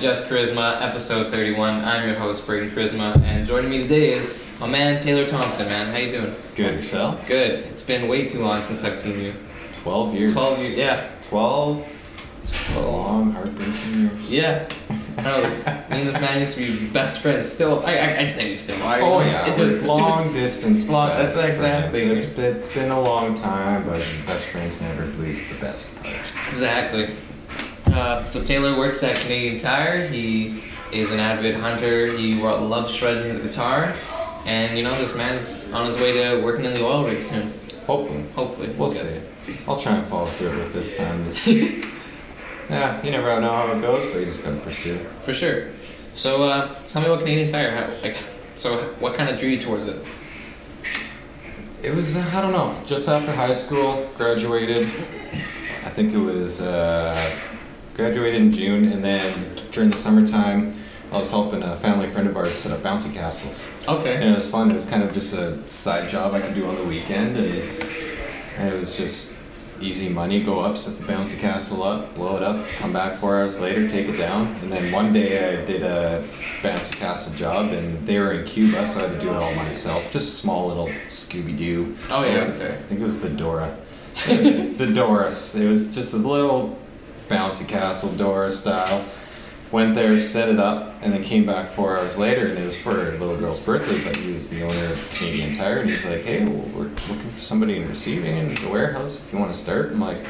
Just Charisma, episode 31. I'm your host, Braden Charisma, and joining me today is my man, Taylor Thompson, man. How you doing? Good yourself? Good. It's been way too long since I've seen you. 12 years. 12 years, yeah. 12 long, heartbreaking years. Yeah. I know, me and this man used to be best friends. Still, I, I'd say we still are. Oh, yeah. It's a long distance. Long- best that's exactly. It's, it's been a long time, but best friends never lose the best part. Exactly. Uh, so Taylor works at Canadian Tire. He is an avid hunter. He loves shredding the guitar, and you know this man's on his way to working in the oil rig soon. Hopefully. Hopefully, We'll get- see. I'll try and follow through with this time. This, yeah, you never know how it goes, but you just gotta pursue. For sure. So uh, tell me about Canadian Tire. How, like, so what kind of drew you towards it? It was, uh, I don't know, just after high school, graduated. I think it was, uh, graduated in June, and then during the summertime, I was helping a family friend of ours set up bouncy castles. Okay. And it was fun. It was kind of just a side job I could do on the weekend, and, and it was just easy money. Go up, set the bouncy castle up, blow it up, come back four hours later, take it down. And then one day I did a bouncy castle job, and they were in Cuba, so I had to do it all myself. Just a small little Scooby Doo. Oh, yeah, was- okay. I think it was the Dora. the Doris. It was just this little bouncy castle Dora style. Went there, set it up, and then came back four hours later, and it was for a little girl's birthday. But he was the owner of Canadian Tire, and he's like, "Hey, well, we're looking for somebody in receiving in the warehouse. If you want to start." I'm like,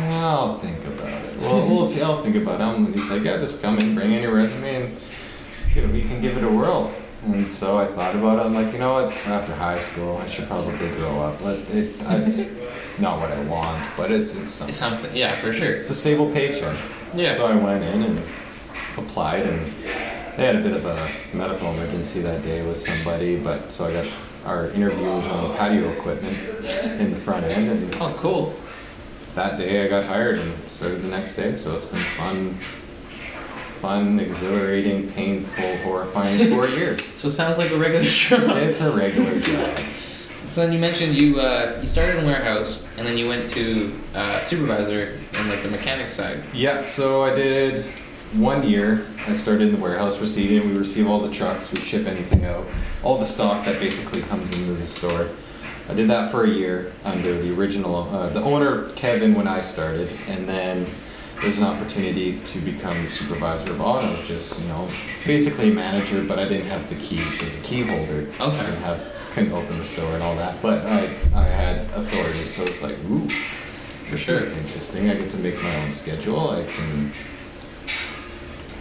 "Uh, "I'll think about it. Well, we'll see. I'll think about it." And he's like, "Yeah, just come in, bring in your resume, and we can give it a whirl." And so I thought about it. I'm like, you know, it's after high school. I should probably grow up. But it, it's not what I want, but it, it's something. Something. Yeah, for sure. It's a stable paycheck. Yeah. So I went in and applied, and they had a bit of a medical emergency that day with somebody, but so I got our interview was on patio equipment in the front end, and Oh, cool. that day I got hired and started the next day. So it's been fun, fun, exhilarating, painful, horrifying four years. So it sounds like a regular job. It's a regular job. So then you mentioned you uh, you started in warehouse, and then you went to uh, supervisor in like the mechanics side. Yeah, so I did one year. I started in the warehouse receiving. We receive all the trucks, we ship anything out, all the stock that basically comes into the store. I did that for a year under the original, uh, the owner Kevin when I started, and then there's an opportunity to become the supervisor of auto, just you know, basically a manager, but I didn't have the keys as a key holder. Okay. Didn't have, couldn't open the store and all that, but I, I had authority, so it's like, ooh, this sure. is interesting. I get to make my own schedule. I can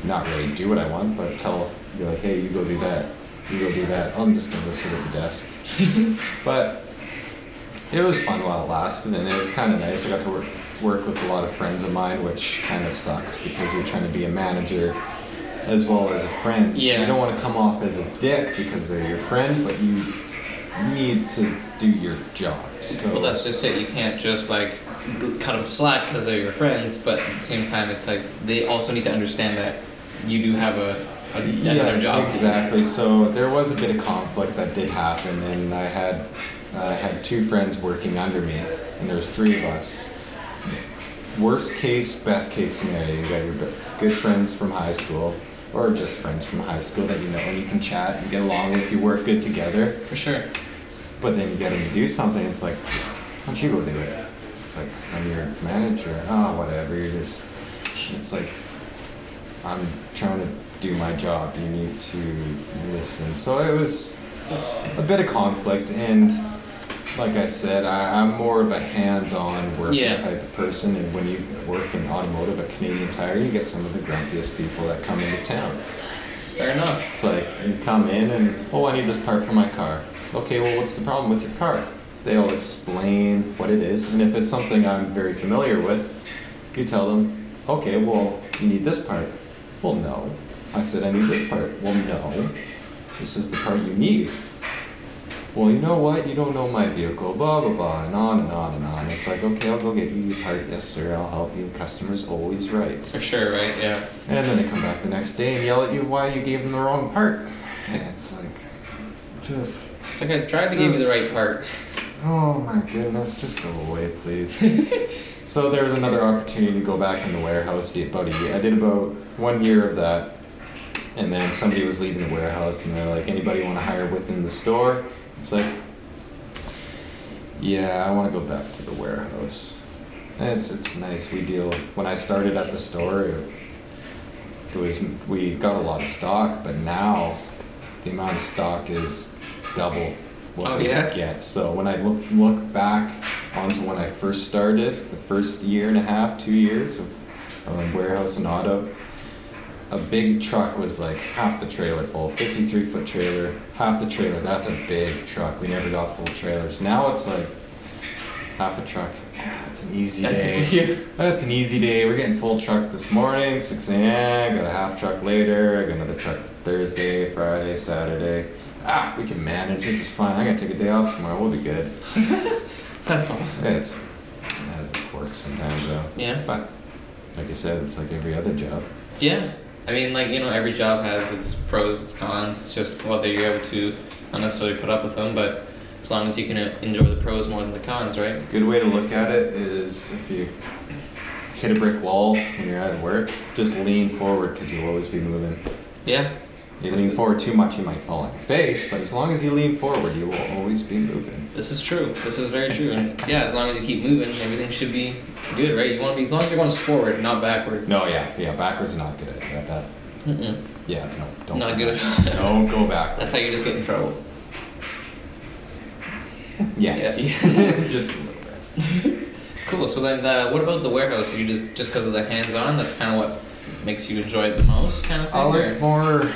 not really do what I want, but tell be like, hey, you go do that. You go do that. I'm just gonna sit at the desk. but it was fun while it lasted, and it was kind of nice. I got to work work with a lot of friends of mine, which kind of sucks because you're trying to be a manager as well as a friend. Yeah. You don't want to come off as a dick because they're your friend, but you need to do your job. So Well, that's just it. You can't just like cut them slack because they're your friends, but at the same time, it's like they also need to understand that you do have a, a another job. Exactly. So there was a bit of conflict that did happen, and I had I had two friends working under me, and there's three of us. Worst case, best case scenario, you got your good friends from high school, or just friends from high school that you know and you can chat and get along with. You work good together, For sure. But then you get them to do something. It's like, why don't you go do it? It's like, I'm your manager. Oh, whatever. You're just. It's like, I'm trying to do my job. You need to listen. So it was a bit of conflict, and like I said, I, I'm more of a hands-on working Yeah. type of person. And when you work in automotive at Canadian Tire, you get some of the grumpiest people that come into town. Fair enough. It's like you come in and oh, I need this part for my car. Okay, well, what's the problem with your car? They'll explain what it is, and if it's something I'm very familiar with, you tell them, okay, well, you need this part. Well, no. I said I need this part. Well, no. This is the part you need. Well, you know what? You don't know my vehicle. Blah blah blah, and on and on and on. It's like, okay, I'll go get you your part. Yes, sir. I'll help you. Customer's always right. For sure, right? Yeah. And then they come back the next day and yell at you why you gave them the wrong part. And it's like, just, It's like I tried to give you the right part. oh my goodness, just go away, please. So there was another opportunity to go back in the warehouse. About a year, I did about one year of that, and then somebody was leaving the warehouse, and they're like, "Anybody want to hire within the store?" It's like, yeah, I want to go back to the warehouse. It's it's nice. We deal. When I started at the store, it, it was we got a lot of stock, but now the amount of stock is double what Oh, we yeah? get. So when I look look back onto when I first started, the first year and a half, two years of um, warehouse and auto, a big truck was like half the trailer full, 53 foot trailer, half the trailer. That's a big truck. We never got full trailers. Now it's like half a truck. Yeah, that's an easy day. That's an easy day. We're getting full truck this morning, 6 a.m. Got a half truck later. I got another truck Thursday, Friday, Saturday. Ah, we can manage. This is fine. I gotta take a day off tomorrow. We'll be good. That's awesome. Yeah, it's, it has its quirks sometimes though. Yeah. But like I said, it's like every other job. Yeah. I mean, like, you know, every job has its pros, its cons. It's just whether you're able to not necessarily put up with them, but as long as you can enjoy the pros more than the cons, right? Good way to look at it is if you hit a brick wall when you're at work, just lean forward because you'll always be moving. Yeah. You lean forward too much, you might fall on your face, but as long as you lean forward, you will always be moving. This is true. This is very true. And yeah, as long as you keep moving, everything should be good, right? You want to be, as long as you're going forward, not backwards. No, yeah, yeah, backwards is not good at that. that Mm-mm. yeah, no, don't. Not go good back. Don't go backwards. That's how you just get in trouble. Yeah. Yeah. yeah. just a little bit. cool. So then, uh, what about the warehouse? You just just because of the hands-on, that's kind of what makes you enjoy it the most, kind of thing. I or- like more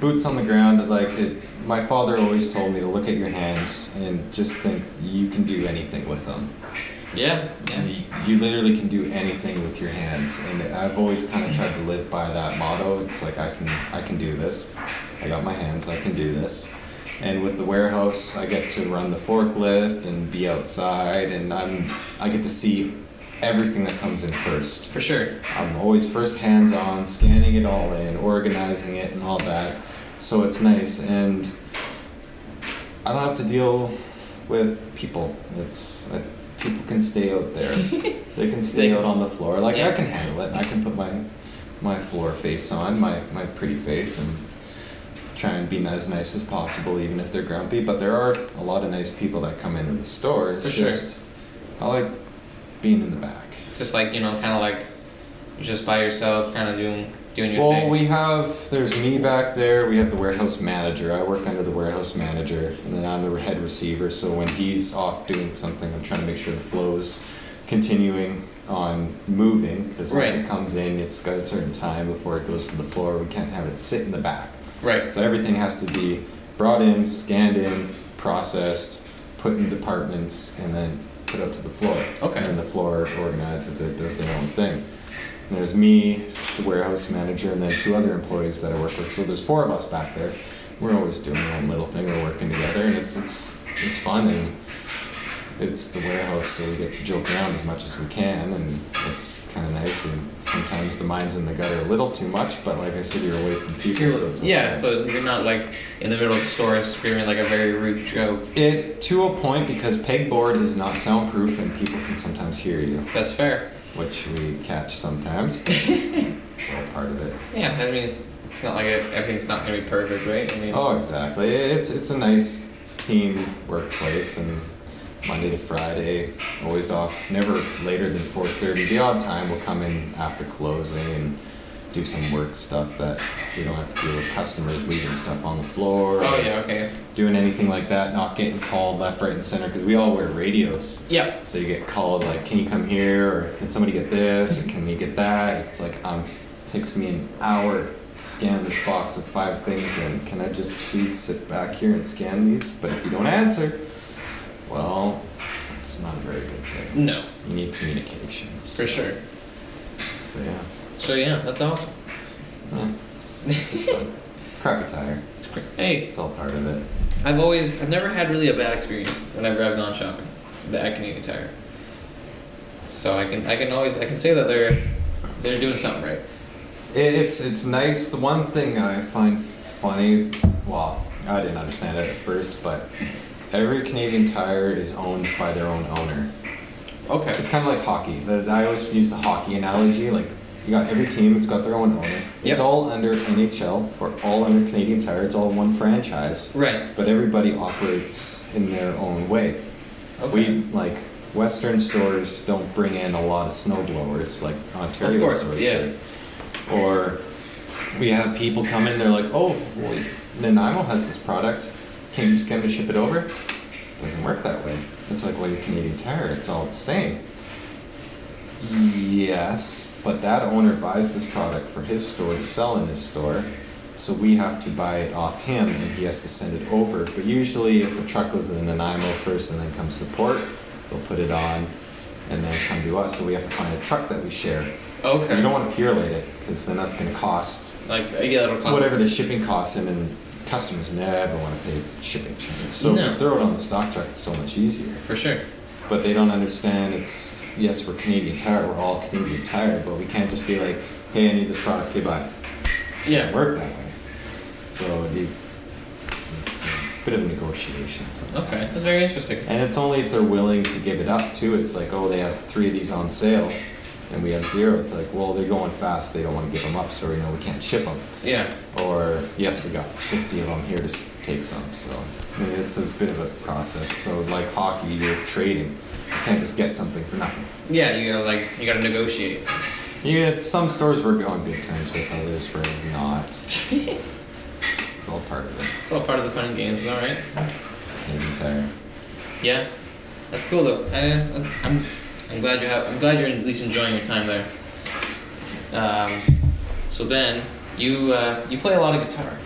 boots on the ground. Like it, my father always told me to look at your hands and just think you can do anything with them. Yeah. Yeah. You, you literally can do anything with your hands, and I've always kind of tried to live by that motto. It's like I can, I can do this. I got my hands. I can do this. And with the warehouse, I get to run the forklift and be outside, and I'm, I get to see everything that comes in first. For sure. I'm always first hands on, scanning it all in, organizing it, and all that. So it's nice, and I don't have to deal with people. It's uh, people can stay out there. they can stay out on the floor. Like Yeah. I can handle it. I can put my my floor face on, my my pretty face, and try and be as nice as possible, even if they're grumpy. But there are a lot of nice people that come into the store. It's For sure. I like being in the back. Just like you know, kind of like just by yourself, kind of doing doing your Well, thing. Well, we have, there's me back there, we have the warehouse manager, I work under the warehouse manager, and then I'm the head receiver, so when he's off doing something, I'm trying to make sure the flow's continuing on moving, because once Right. it comes in, it's got a certain time before it goes to the floor, we can't have it sit in the back. right. So everything has to be brought in, scanned in, processed, put in departments, and then put up to the floor. Okay. And the floor organizes it, does their own thing. And there's me, the warehouse manager, and then two other employees that I work with. So there's four of us back there. We're always doing our own little thing. We're working together, and it's it's it's fun and it's the warehouse, so we get to joke around as much as we can, and it's kind of nice. And sometimes the mind's in the gutter a little too much, but like I said, you're away from people, so it's okay. yeah, so you're not like in the middle of the store screaming like a very rude joke. It to a point because pegboard is not soundproof and people can sometimes hear you, That's fair. which we catch sometimes. it's all part of it. Yeah, I mean, it's not like it, everything's not gonna be perfect, right? I mean, Oh, exactly. It's it's a nice team workplace and Monday to Friday, always off. Never later than four thirty. The odd time we'll come in after closing and do some work stuff that we don't have to deal with customers leaving stuff on the floor. oh yeah, okay. Doing anything like that, not getting called left, right, and center because we all wear radios. Yeah, So you get called like, can you come here, or can somebody get this, or can you get that? It's like um, takes me an hour to scan this box of five things, and can I just please sit back here and scan these? But if you don't answer, well, it's not a very good thing. no, You need communication. for sure. So, yeah, So yeah, that's awesome. yeah, it's fun. It's crappy tire. Hey, It's all part of it. I've always, I've never had really a bad experience whenever I've gone shopping at Canadian Tire. So I can, I can always, I can say that they're, they're doing something right. It, it's it's nice. The one thing I find funny, well, I didn't understand it at first, but every Canadian Tire is owned by their own owner. Okay. It's kind of like hockey. The, I always use the hockey analogy. Like you got every team, it's got their own owner. It's all under NHL or all under Canadian Tire. It's all one franchise, Right. but everybody operates in their own way. Okay. We like Western stores don't bring in a lot of snowblowers like Ontario Of course, stores. yeah. do. Or we have people come in, they're like, "Oh, well, Nanaimo has this product. Can't you just get them to ship it over?" Doesn't work that way. It's like, well, you're Canadian Tire. It's all the same. Yes, but that owner buys this product for his store to sell in his store, so we have to buy it off him and he has to send it over. But usually, if a truck goes in Nanaimo first and then comes to port, they'll put it on and then come to us. So we have to find a truck that we share. Okay. So you don't want to purelate it because then that's going to cost Like yeah, that'll cost. whatever the shipping costs him, and customers never want to pay shipping charges. So if No. you throw it on the stock truck, it's so much easier For sure. but they don't understand it's yes we're Canadian Tire we're all Canadian Tire but we can't just be like hey I need this product okay bye it Yeah. work that way so it'd be, it's a bit of a negotiation sometimes. Okay. That's very interesting. and it's only if they're willing to give it up too it's like oh they have three of these on sale and we have zero it's like well they're going fast they don't want to give them up so you know we can't ship them Yeah. or yes we got 50 of them here to take some so I mean, it's a bit of a process so like hockey you're trading you can't just get something for nothing Yeah. You gotta like you gotta negotiate. you get some stores we're on good terms with others we're not it's all part of it It's all part of the fun games, all right. it's Canadian Tire Yeah. That's cool though. I, I'm I'm glad you have. I'm glad you're at least enjoying your time there. Um, so then you uh, you play a lot of guitar.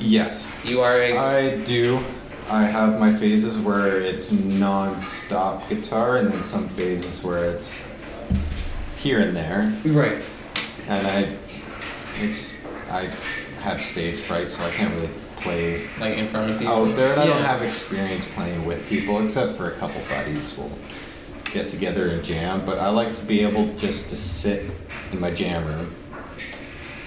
yes You are a I do I have my phases where it's non-stop guitar and then some phases where it's here and there right. and I, it's, I have stage fright, so I can't really play Like in front of people. out there. And I don't have experience playing with people, except for a couple buddies. We'll get together and jam. But I like to be able just to sit in my jam room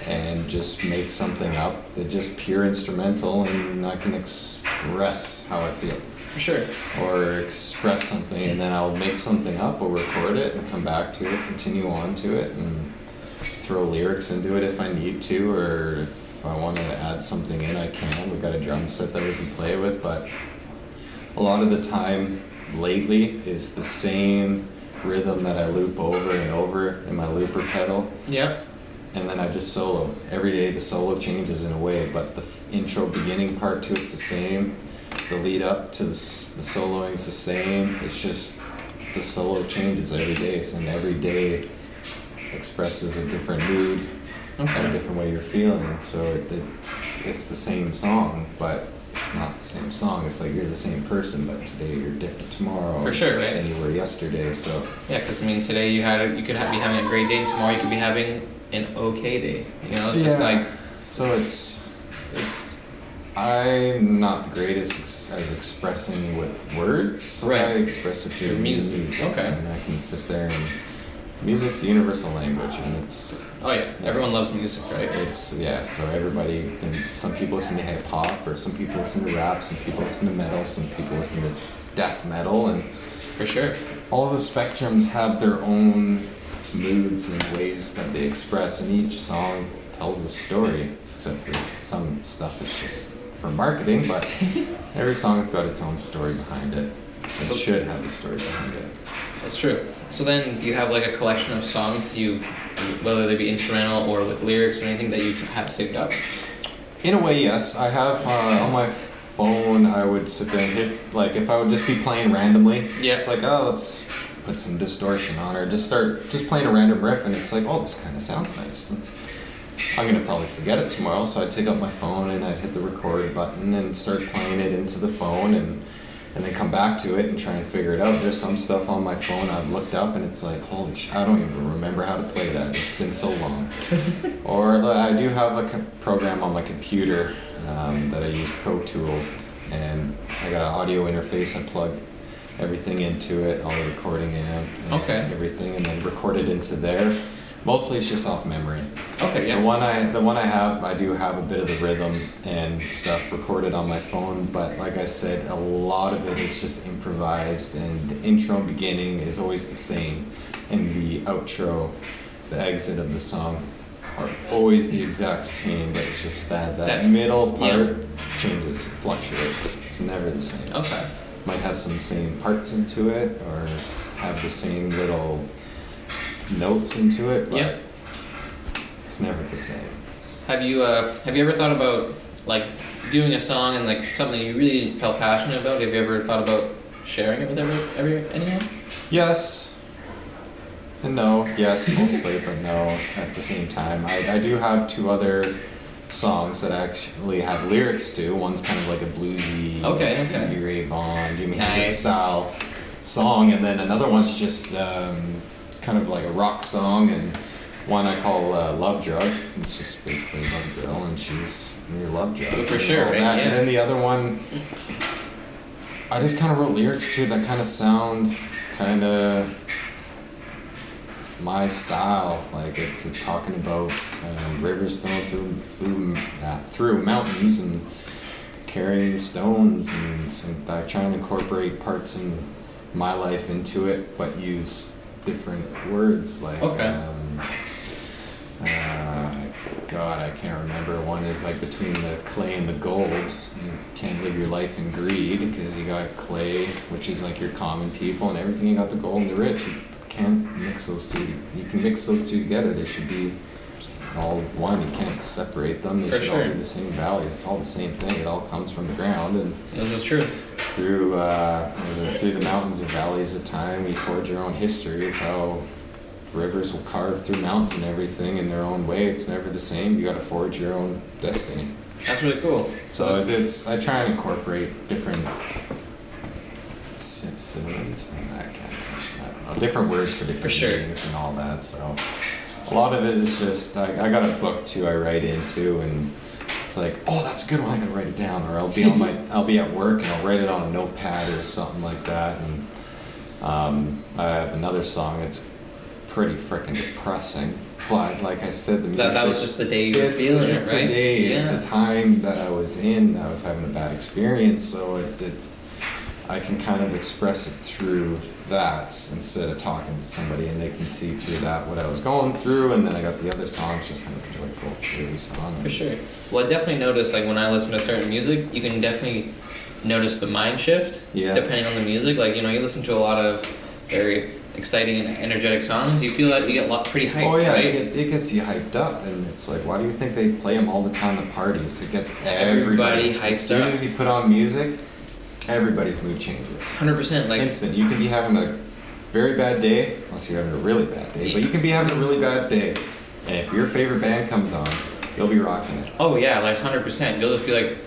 and just make something up that just pure instrumental, and I can express how I feel For sure. or express something and then I'll make something up or record it and come back to it, continue on to it and throw lyrics into it if I need to or if I want to add something in I can. We've got a drum set that we can play with but a lot of the time lately is the same rhythm that I loop over and over in my looper pedal Yep. and then I just solo. Every day the solo changes in a way, but the f- intro beginning part to it's the same. The lead up to the, s- the soloing's the same. It's just the solo changes every day, so and every day expresses a different mood, a different way you're feeling. So it, it, it's the same song, but it's not the same song. It's like you're the same person, but today you're different tomorrow. For sure, right? Than you were yesterday. So Yeah, because I mean, today you had a, you could ha- be having a great day, and tomorrow you could be having an okay day. You know, it's just like So it's it's I'm not the greatest ex- as expressing with words. Right. I express it Through through music. music, Okay. and I can sit there and music's the universal language, and it's oh yeah, everyone loves music, right? it's yeah. So everybody can. Some people listen to hip hop, or some people listen to rap, some people listen to metal, some people listen to death metal, and For sure. all the spectrums have their own moods and ways that they express, and each song tells a story. Except for some stuff is just for marketing, but every song's got its own story behind it. It So- should have a story behind it. That's true. So then, do you have like a collection of songs you've, whether they be instrumental or with lyrics or anything that you have saved up? In a way, yes. I have uh, on my phone. I would sit there and hit like if I would just be playing randomly. Yeah. It's like oh, let's put some distortion on, or just start just playing a random riff, and it's like oh, this kind of sounds nice. Let's, I'm gonna probably forget it tomorrow, so I take out my phone and I hit the record button and start playing it into the phone and and then come back to it and try and figure it out. There's some stuff on my phone I've looked up and it's like holy sh! I don't even remember how to play that. It's been so long. or uh, I do have a co- program on my computer um, that I use Pro Tools, and I got an audio interface. I plug everything into it, all the recording amp, and Okay. everything, and then record it into there. Mostly it's just off memory. Okay, yeah. The yeah. one I the one I have, I do have a bit of the rhythm and stuff recorded on my phone, but like I said, a lot of it is just improvised, and the intro and beginning is always the same, and the outro, the exit of the song, are always the exact same. But it's just that that, That- middle yeah. part changes, fluctuates. It's never the same. Okay. Might have some same parts into it, or have the same little notes into it, but Yep. it's never the same. Have you uh have you ever thought about like doing a song and like something you really felt passionate about? Have you ever thought about sharing it with every, every anyone? Yes. And no. Yes, mostly, but no at the same time. I, I do have two other songs that actually have lyrics to. One's kind of like a bluesy, Okay, Stevie okay. Ray Vaughan, Jimi Nice. Hendrix style song, and then another one's just um, kind of like a rock song, and one I call uh, Love Drug. It's just basically love a girl, and she's your love drug. For and sure, right? Yeah. And then the other one, I just kind of wrote lyrics to that kind of sound kind of my style. Like it's talking about um, rivers flowing through through uh, through mountains and carrying the stones, and, so I try and incorporate parts in my life into it, but use different words like. Okay. Um, uh, God, I can't remember. One is like between the clay and the gold. You can't live your life in greed because you got clay, which is like your common people, and everything you got the gold and the rich. You can't mix those two. You can mix those two together. They should be all one. You can't separate them. They For should all be the same value. It's all the same thing. It all comes from the ground and This is true. Through uh, it, through the mountains and valleys of time. We forge our own history. It's how rivers will carve through mountains and everything in their own way. It's never the same. You got to forge your own destiny. That's really cool. So it's I try and incorporate different synonyms. I can't. I don't know. Different words for different For sure. meanings and all that. So a lot of it is just I, I got a book too. I write into and. It's like, oh, that's a good one. I gotta write it down, or I'll be on my, I'll be at work and I'll write it on a notepad or something like that. And um, I have another song that's pretty freaking depressing, but like I said, the music. That, that was just the day you were feeling it's it, right? the day, yeah. the time that I was in. I was having a bad experience, so it, it, I can kind of express it through that instead of talking to somebody, and they can see through that what I was going through. And then I got the other songs, just kind of a joyful, cheery song. For sure. Well, I definitely notice like when I listen to certain music, you can definitely notice the mind shift Yeah. depending on the music. Like you know, you listen to a lot of very exciting and energetic songs, you feel like you get pretty hyped, Oh yeah, right? it, it gets you hyped up, and it's like, why do you think they play them all the time at parties? It gets everybody, Everybody hyped up. As soon up. as you put on music, everybody's mood changes. Hundred percent. Like Instant. You can be having a very bad day, unless you're having a really bad day, but you can be having a really bad day, and if your favorite band comes on, you'll be rocking it. oh yeah, like hundred percent. You'll just be like,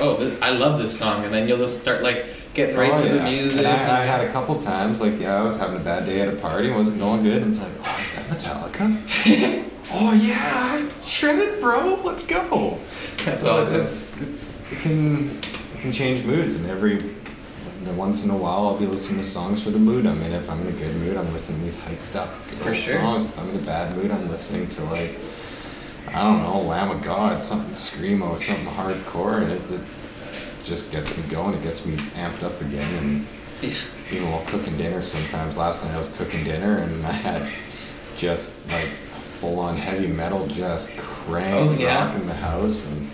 oh, this, I love this song, and then you'll just start like getting right oh, to the music. And I, I had a couple times, like, yeah, I was having a bad day at a party, and wasn't going good, and it's like, oh, is that Metallica? oh yeah, shredded, bro. Let's go. That's so awesome. it's it's it can can change moods, and every and once in a while I'll be listening to songs for the mood I'm in. If I'm in a good mood, I'm listening to these hyped up For sure. songs. If I'm in a bad mood, I'm listening to like I don't know, Lamb of God, something screamo, something hardcore, and it, it just gets me going. It gets me amped up again, and Yeah. even while cooking dinner sometimes. Last night I was cooking dinner and I had just like full on heavy metal just cranked Oh, yeah? rock in the house and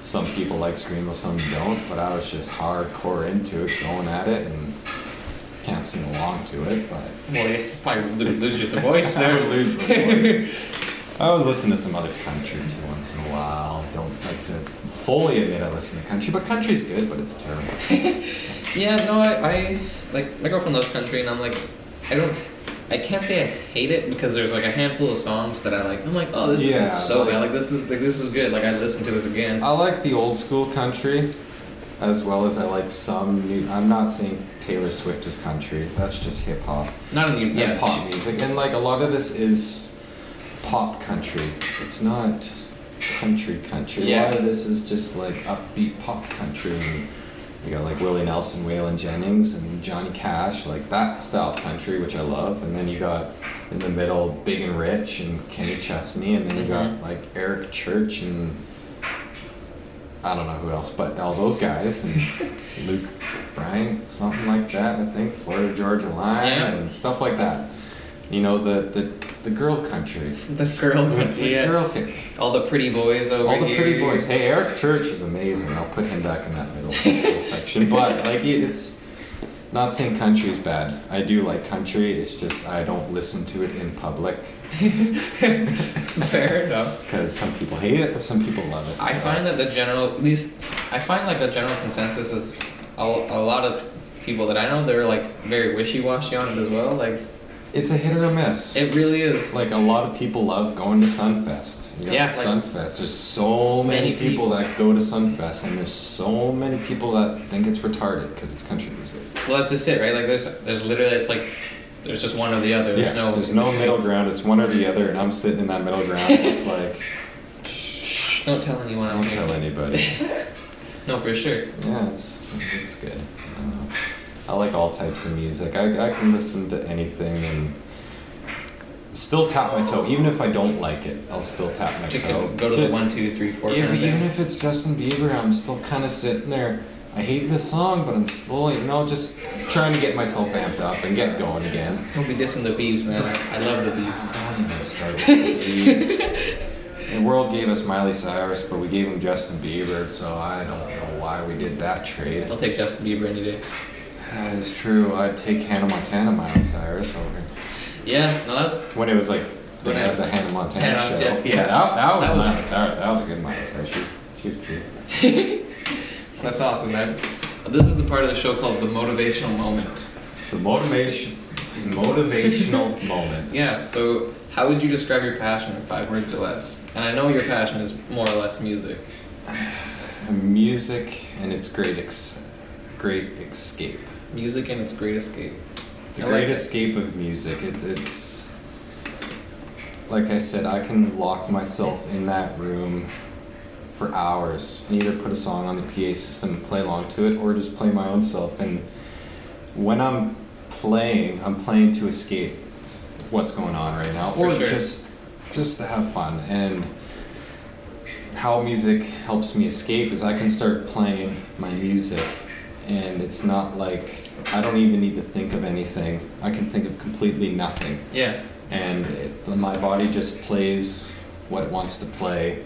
some people like screamo, some don't, but I was just hardcore into it, going at it and can't sing along to it, but Well, you probably lose your the voice I would lose the voice. I was listening to some other country too once in a while. Don't like to fully admit I listen to country, but country's good, but it's terrible. Yeah, no, I, I like my girlfriend loves country, and I'm like, I don't, I can't say I hate it because there's like a handful of songs that I like. I'm like, oh, this Yeah, is so like- bad. Like this is like this is good. Like I listen to this again. I like the old school country as well as I like some new. I'm not saying Taylor Swift is country. That's just hip hop Not and yeah. pop music. And like a lot of this is pop country. It's not country country. A lot of this is just like upbeat pop country and You got like Willie Nelson, Waylon Jennings, and Johnny Cash, like that style of country, which I love. And then you got in the middle Big and Rich and Kenny Chesney, and then you got Mhm. like Eric Church and I don't know who else, but all those guys and Luke Bryan, something like that. I think Florida Georgia Line Yeah. and stuff like that. You know the the, the girl country. The girl, yeah. girl ca- All the pretty boys over here. all the here. pretty boys. Hey, Eric Church is amazing. I'll put him back in that middle section. But like, it's not saying country is bad. I do like country. It's just I don't listen to it in public Fair enough. because some people hate it, or some people love it. I so- find that the general, at least, I find like the general consensus is a, a lot of people that I know they're like very wishy washy on it as well. Like it's a hit or a miss. it really is. like a lot of people love going to Sunfest. You Yeah, like- Sunfest. There's so many, Many people, people. that go to Sunfest, and there's so many people that think it's retarded because it's country music. Well, that's just it, right? Like there's there's literally it's like there's just one or the other. There's yeah, no there's no middle ground. It's one or the other, and I'm sitting in that middle ground, just like Don't tell anyone. don't tell anybody. No, for sure. Yeah, it's it's good. I, don't know. I like all types of music. I I can listen to anything and still tap my toe, even if I don't like it. I'll still tap my Just to toe. go to Ju- the one, two, three, four. If, even if it's Justin Bieber, I'm still kind of sitting there. I hate this song, but I'm still, you know, just trying to get myself amped up and get going again. Don't be dissing the Beebs, man. I, love the Beebs. Don't even start with the Biebs. The world gave us Miley Cyrus, but we gave him Justin Bieber, so I don't know why we did that trade. I'll take Justin Bieber any day. That is true. I'd take Hannah Montana Miley Cyrus over Yeah, no, that's when it was like When it was the Hannah Montana show. yeah, yeah. that, that was That was- Miley Cyrus. That was a good Miley Cyrus. She, she was cute. that's awesome, man. This is the part of the show called the motivational moment. The motivation, motivational moment. Yeah. So, how would you describe your passion in five words or less? And I know your passion is more or less music. Music and its great ex- great escape. Music and its great escape. The I like great it. escape of music. It, it's like I said, I can lock myself in that room for hours and either put a song on the PA system and play along to it, or just play my own self. And when I'm playing, I'm playing to escape what's going on right now, For or sure. just just to have fun. And how music helps me escape is I can start playing my music and it's not like I don't even need to think of anything. I can think of completely nothing. Yeah. And it, my body just plays what it wants to play.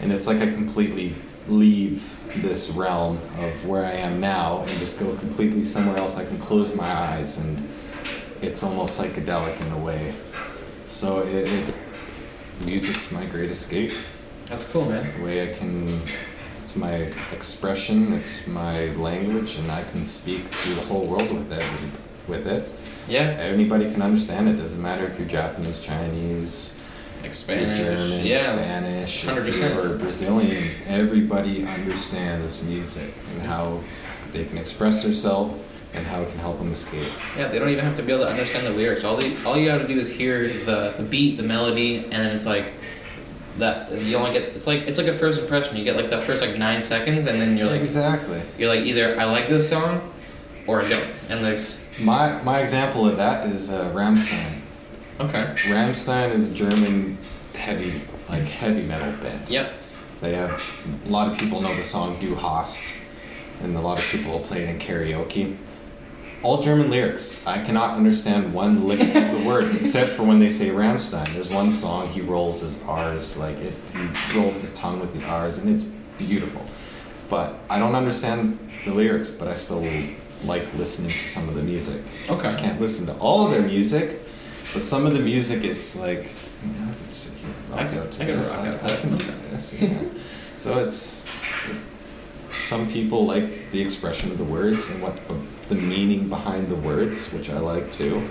And it's like I completely leave this realm of where I am now and just go completely somewhere else. I can close my eyes and it's almost psychedelic in a way. So it, it music's my great escape. That's cool, man. It's the way I can. It's my expression. It's my language, and I can speak to the whole world with it. With it, Yeah. anybody can understand it. Doesn't matter if you're Japanese, Chinese, Like Spanish. German, yeah. Spanish, if 100%. you're Brazilian. Everybody understands music and how they can express themselves and how it can help them escape. Yeah, they don't even have to be able to understand the lyrics. All they, all you got to do is hear the, the beat, the melody, and then it's like that. You only get it's like it's like a first impression. You get like the first like nine seconds, and then you're like exactly. you're like either I like this song, or I don't. And there's My my example of that is uh, Rammstein. okay. Rammstein is a German heavy, like heavy metal band. Yep. They have a lot of people know the song "Du Hast," and a lot of people play it in karaoke. All German lyrics. I cannot understand one lick of the word except for when they say Rammstein. There's one song he rolls his R's like it. He rolls his tongue with the R's, and it's beautiful. But I don't understand the lyrics, but I still like listening to some of the music. I Okay. can't listen to all of their music, but some of the music, it's like, I can sit here, and I rock can- out to I can this, rock I, out I can do this. Yeah. so it's, some people like the expression of the words and what the meaning behind the words, which I like too.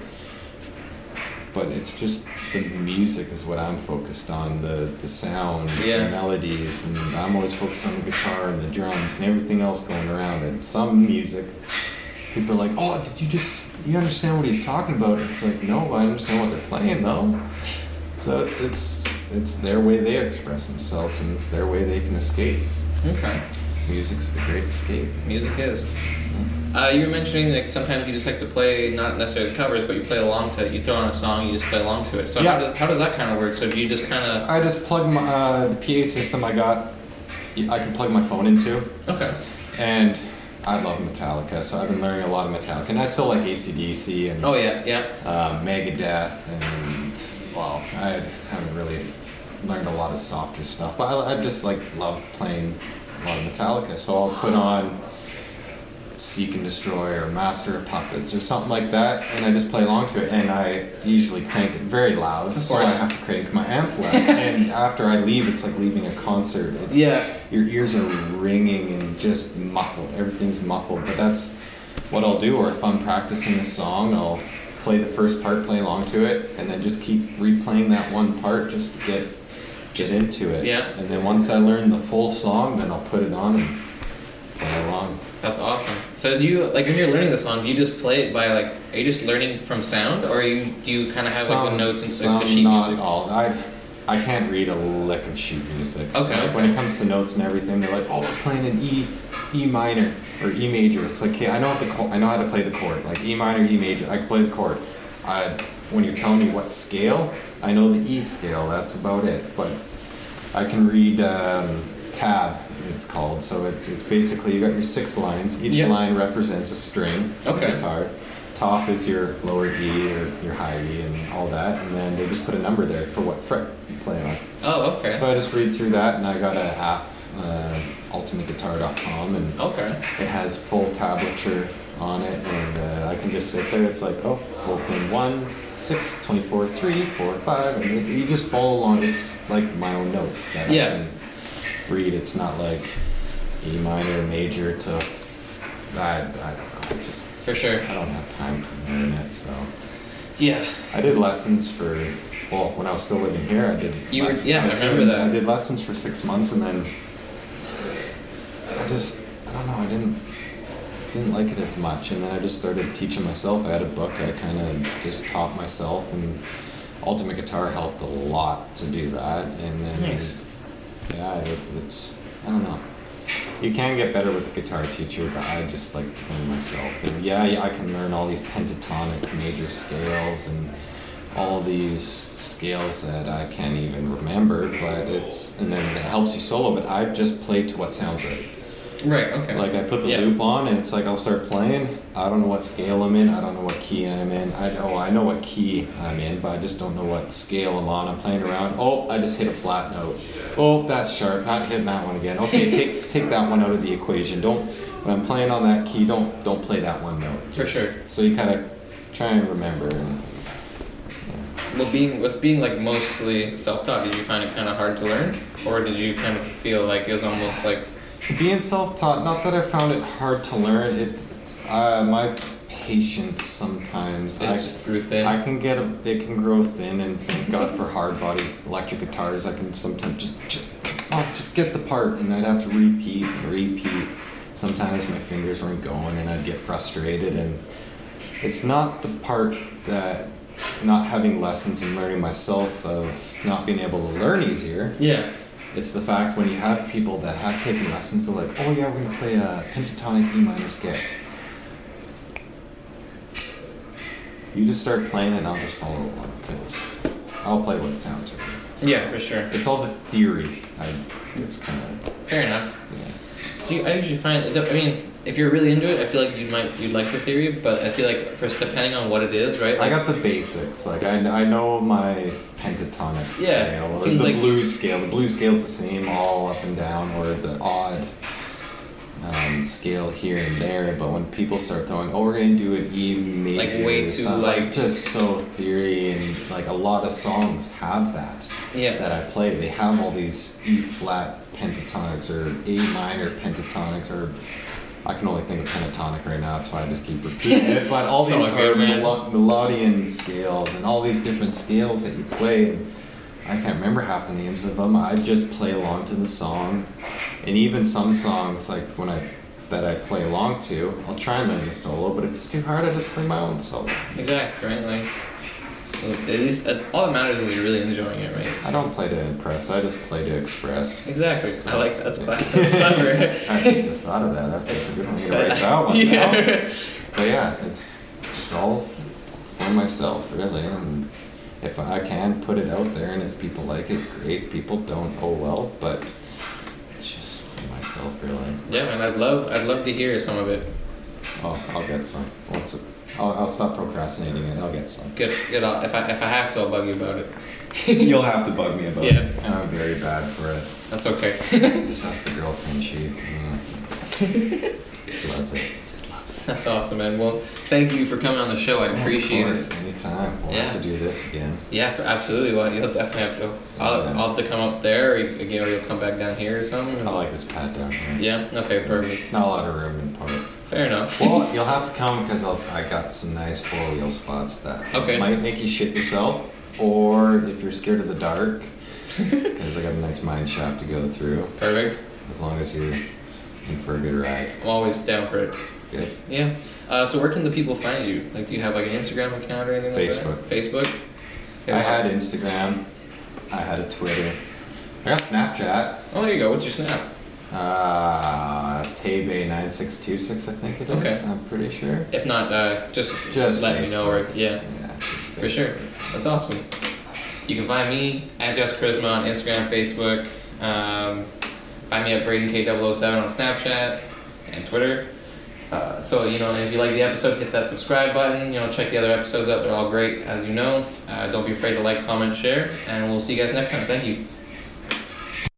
But it's just the music is what I'm focused on, the the sound, Yeah. the melodies, and I'm always focused on the guitar and the drums and everything else going around. And some music, people are like, "Oh, did you just you understand what he's talking about?" It's like, no, I understand what they're playing though. So it's it's it's their way they express themselves, and it's their way they can escape. Okay. music's the great escape. Music is. Mm-hmm. Uh, you were mentioning like sometimes you just like to play not necessarily covers, but you play along to it. You throw on a song, you just play along to it. So yeah. how does how does that kind of work? So do you just kind of I just plug my uh, the PA system I got. I can plug my phone into, okay? and I love Metallica, so I've been learning a lot of Metallica, and I still like ACDC and Oh yeah, yeah. uh, Megadeth, and well, I haven't really learned a lot of softer stuff, but I, I just like love playing a lot of Metallica, so I'll put on Seek and Destroy or Master of Puppets or something like that, and I just play along to it, and I usually crank it very loud, so I have to crank my amp loud, and after I leave, it's like leaving a concert. It- Yeah. your ears are ringing and just muffled. Everything's muffled. But that's what I'll do. Or if I'm practicing a song, I'll play the first part, play along to it, and then just keep replaying that one part just to get get into it. Yeah. And then once I learn the full song, then I'll put it on and play along. So do you like when you're learning the song? Do you just play it by like? Are you just learning from sound, or you do you kind of have like the notes and some, like the sheet not music? all. I I can't read a lick of sheet music. Okay, Like, When it comes to notes and everything, they're like, "Oh, we're playing an E, E minor or E major." It's like, okay, I know what the chord, I know how to play the chord. Like E minor, E major, I can play the chord. I, when you're telling me what scale, I know the E scale. That's about it. But I can read um, tab. It's called. So it's it's basically you got your six lines. Each Yeah. line represents a string. Okay. Guitar. Top is your lower E or your high E and all that, and then they just put a number there for what fret you play on. Oh, okay. So I just read through that, and I got an app, uh, ultimateguitar.com, and Okay. it has full tablature on it, and uh, I can just sit there. It's like, oh, open one, six, 24, three, four, five, and it, you just follow along. It's like my own notes that Yeah. I can read. It's not like E minor, major to. I, I don't know. I just For sure. I don't have time to learn it, so Yeah. I did lessons for well when I was still living here. I did. You were- yeah, I was remember doing- that. I did lessons for six months, and then I just I don't know. I didn't didn't like it as much, and then I just started teaching myself. I had a book. I kind of just taught myself, and Ultimate Guitar helped a lot to do that. And then Nice. Yeah, it, it's I don't know. You can get better with a guitar teacher, but I just like to learn myself. And yeah, yeah, I can learn all these pentatonic major scales and all these scales that I can't even remember. But it's and then it helps you solo. But I just play to what sounds right. Right. Okay. Like I put the Yeah. loop on, and it's like I'll start playing. I don't know what scale I'm in. I don't know what key I'm in. I know I know what key I'm in, but I just don't know what scale I'm on. I'm playing around. Oh, I just hit a flat note. Oh, that's sharp. Not hitting that one again. Okay, take take that one out of the equation. Don't when I'm playing on that key. Don't don't play that one note. For sure. So you kind of try and remember. And, Well, being with being like mostly self-taught, did you find it kind of hard to learn, or did you kind of feel like it was almost like Being self-taught, not that I found it hard to learn. It, uh, my patience sometimes. it I, just grew thin? I can get a, they can grow thin, and thank God for hard body electric guitars. I can sometimes just just on, just get the part, and I'd have to repeat and repeat. Sometimes my fingers weren't going, and I'd get frustrated. And it's not the part that not having lessons and learning myself of not being able to learn easier. yeah. It's the fact when you have people that have taken lessons, they're like, oh yeah, we're gonna play a pentatonic E minor scale. You just start playing it and I'll just follow along because I'll play what sounds right. So Yeah, for sure. It's all the theory. I, it's kind of, Fair enough. yeah. So you, I usually find, I mean, if you're really into it, I feel like you might you'd like the theory, but I feel like first depending on what it is, right? I got the basics. Like I, I know my pentatonic scale Yeah, it or seems the like- blues scale. The blues scale's the same all up and down, or the odd um, scale here and there. But when people start throwing, oh, we're gonna do an E major, Like, way too, like- just so theory, and like a lot of songs have that yeah. that I play. They have all these E flat pentatonics or A minor pentatonics or. I can only think of pentatonic right now, that's why I just keep repeating it. But all these are melo- melodian scales and all these different scales that you play. And I can't remember half the names of them. I just play along to the song, and even some songs like when I that I play along to, I'll try and learn the solo. But if it's too hard, I just play my own solo. Exactly, right? Like, at least uh, all that matters is you're really enjoying it, right? I don't play to impress. I just play to express. Exactly. I like that's Yeah. That's clever. I just thought of that. That's a good one. You write that one yeah. down. But yeah, it's it's all for myself, really. And if I can put it out there, and if people like it, great. People don't, oh well. But it's just for myself, really. Yeah, man. I'd love I'd love to hear some of it. Oh, I'll get some. Once I'll, I'll stop procrastinating it. I'll get some. Good. Good. I'll, if I if I have to, I'll bug you about it. You'll have to bug me about Yeah. it. And I'm very bad for it. That's okay. Just ask the girlfriend. She, she loves it. Just loves it. That's awesome, man. Well, thank you for coming on the show. I appreciate of course, it. Anytime. We'll Yeah. have to do this again. Yeah, for, absolutely. Well, you'll definitely have to. I'll, Yeah. I'll have to come up there, or you, again, or you'll come back down here or something. I like this pad down here. Yeah. Okay. Perfect. Not a lot of room in part. Fair enough. Well, you'll have to come because I got some nice four wheel spots that Okay. might make you shit yourself, or if you're scared of the dark, because I got a nice mine shaft to go through. Perfect. As long as you're in for a good ride. I'm always down for it. Good. Yeah. Uh, so where can the people find you? Like, do you have like an Instagram account or anything like Facebook. that? Facebook. I had Instagram. I had a Twitter. I got Snapchat. Oh, there you go. What's your snap? Uh, Tabe9626, I think it is. Okay. I'm pretty sure. If not, uh, just Just let me know. Or yeah, Yeah, for sure. That's awesome. You can find me at Just Charisma on Instagram, Facebook. Um, find me at Braden K007 on Snapchat and Twitter. Uh, so you know, if you like the episode, hit that subscribe button. You know, check the other episodes out; they're all great, as you know. Uh, don't be afraid to like, comment, share, and we'll see you guys next time. Thank you.